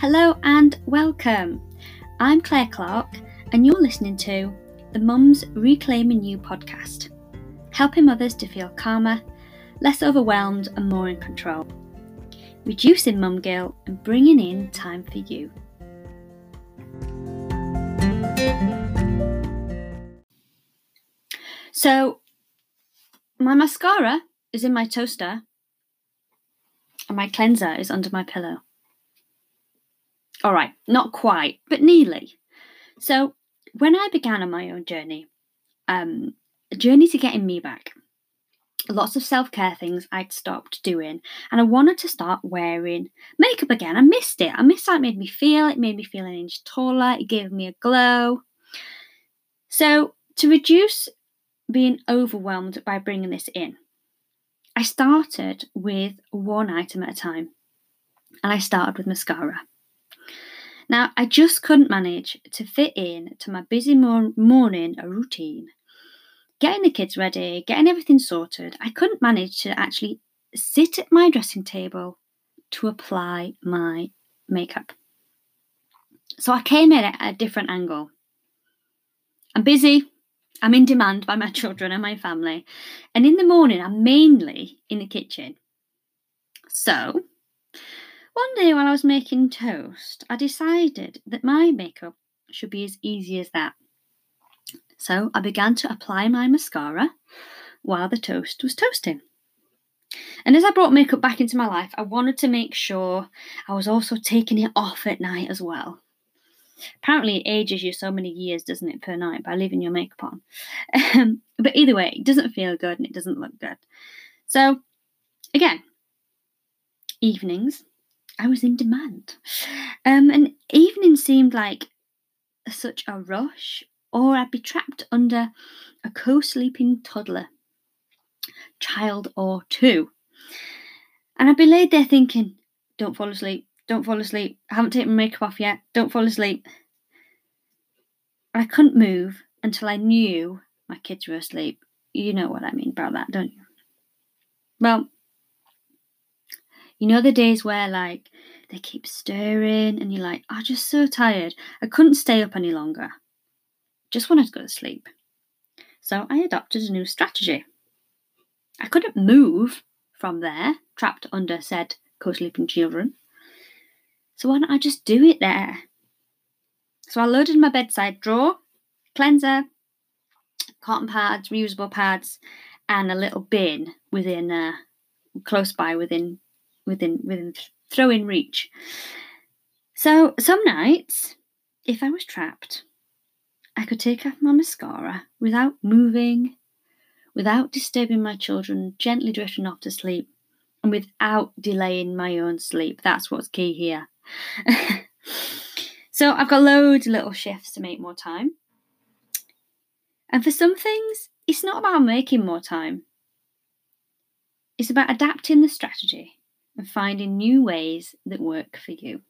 Hello and welcome. I'm Claire Clark, and you're listening to the Mums Reclaiming You podcast, helping mothers to feel calmer, less overwhelmed, and more in control, reducing mum guilt and bringing in time for you. So, my mascara is in my toaster, and my cleanser is under my pillow. All right, not quite, but nearly. So, when I began on my own journey, um, a journey to getting me back, lots of self care things I'd stopped doing, and I wanted to start wearing makeup again. I missed it. I missed how it made me feel. It made me feel an inch taller. It gave me a glow. So, to reduce being overwhelmed by bringing this in, I started with one item at a time, and I started with mascara. Now, I just couldn't manage to fit in to my busy mor- morning routine. Getting the kids ready, getting everything sorted, I couldn't manage to actually sit at my dressing table to apply my makeup. So I came in at a different angle. I'm busy, I'm in demand by my children and my family, and in the morning, I'm mainly in the kitchen. So, one day while I was making toast, I decided that my makeup should be as easy as that. So I began to apply my mascara while the toast was toasting. And as I brought makeup back into my life, I wanted to make sure I was also taking it off at night as well. Apparently, it ages you so many years, doesn't it, per night by leaving your makeup on. Um, but either way, it doesn't feel good and it doesn't look good. So, again, evenings, I was in demand. Um, and evening seemed like such a rush, or I'd be trapped under a co sleeping toddler, child or two. And I'd be laid there thinking, don't fall asleep, don't fall asleep, I haven't taken my makeup off yet, don't fall asleep. I couldn't move until I knew my kids were asleep. You know what I mean about that, don't you? Well, you know the days where like they keep stirring and you're like, I'm just so tired. I couldn't stay up any longer. Just wanted to go to sleep. So I adopted a new strategy. I couldn't move from there, trapped under said co-sleeping children. So why don't I just do it there? So I loaded my bedside drawer, cleanser, cotton pads, reusable pads, and a little bin within uh, close by within within within throwing reach. So some nights, if I was trapped, I could take off my mascara without moving, without disturbing my children, gently drifting off to sleep, and without delaying my own sleep. That's what's key here. so I've got loads of little shifts to make more time. And for some things, it's not about making more time. It's about adapting the strategy and finding new ways that work for you.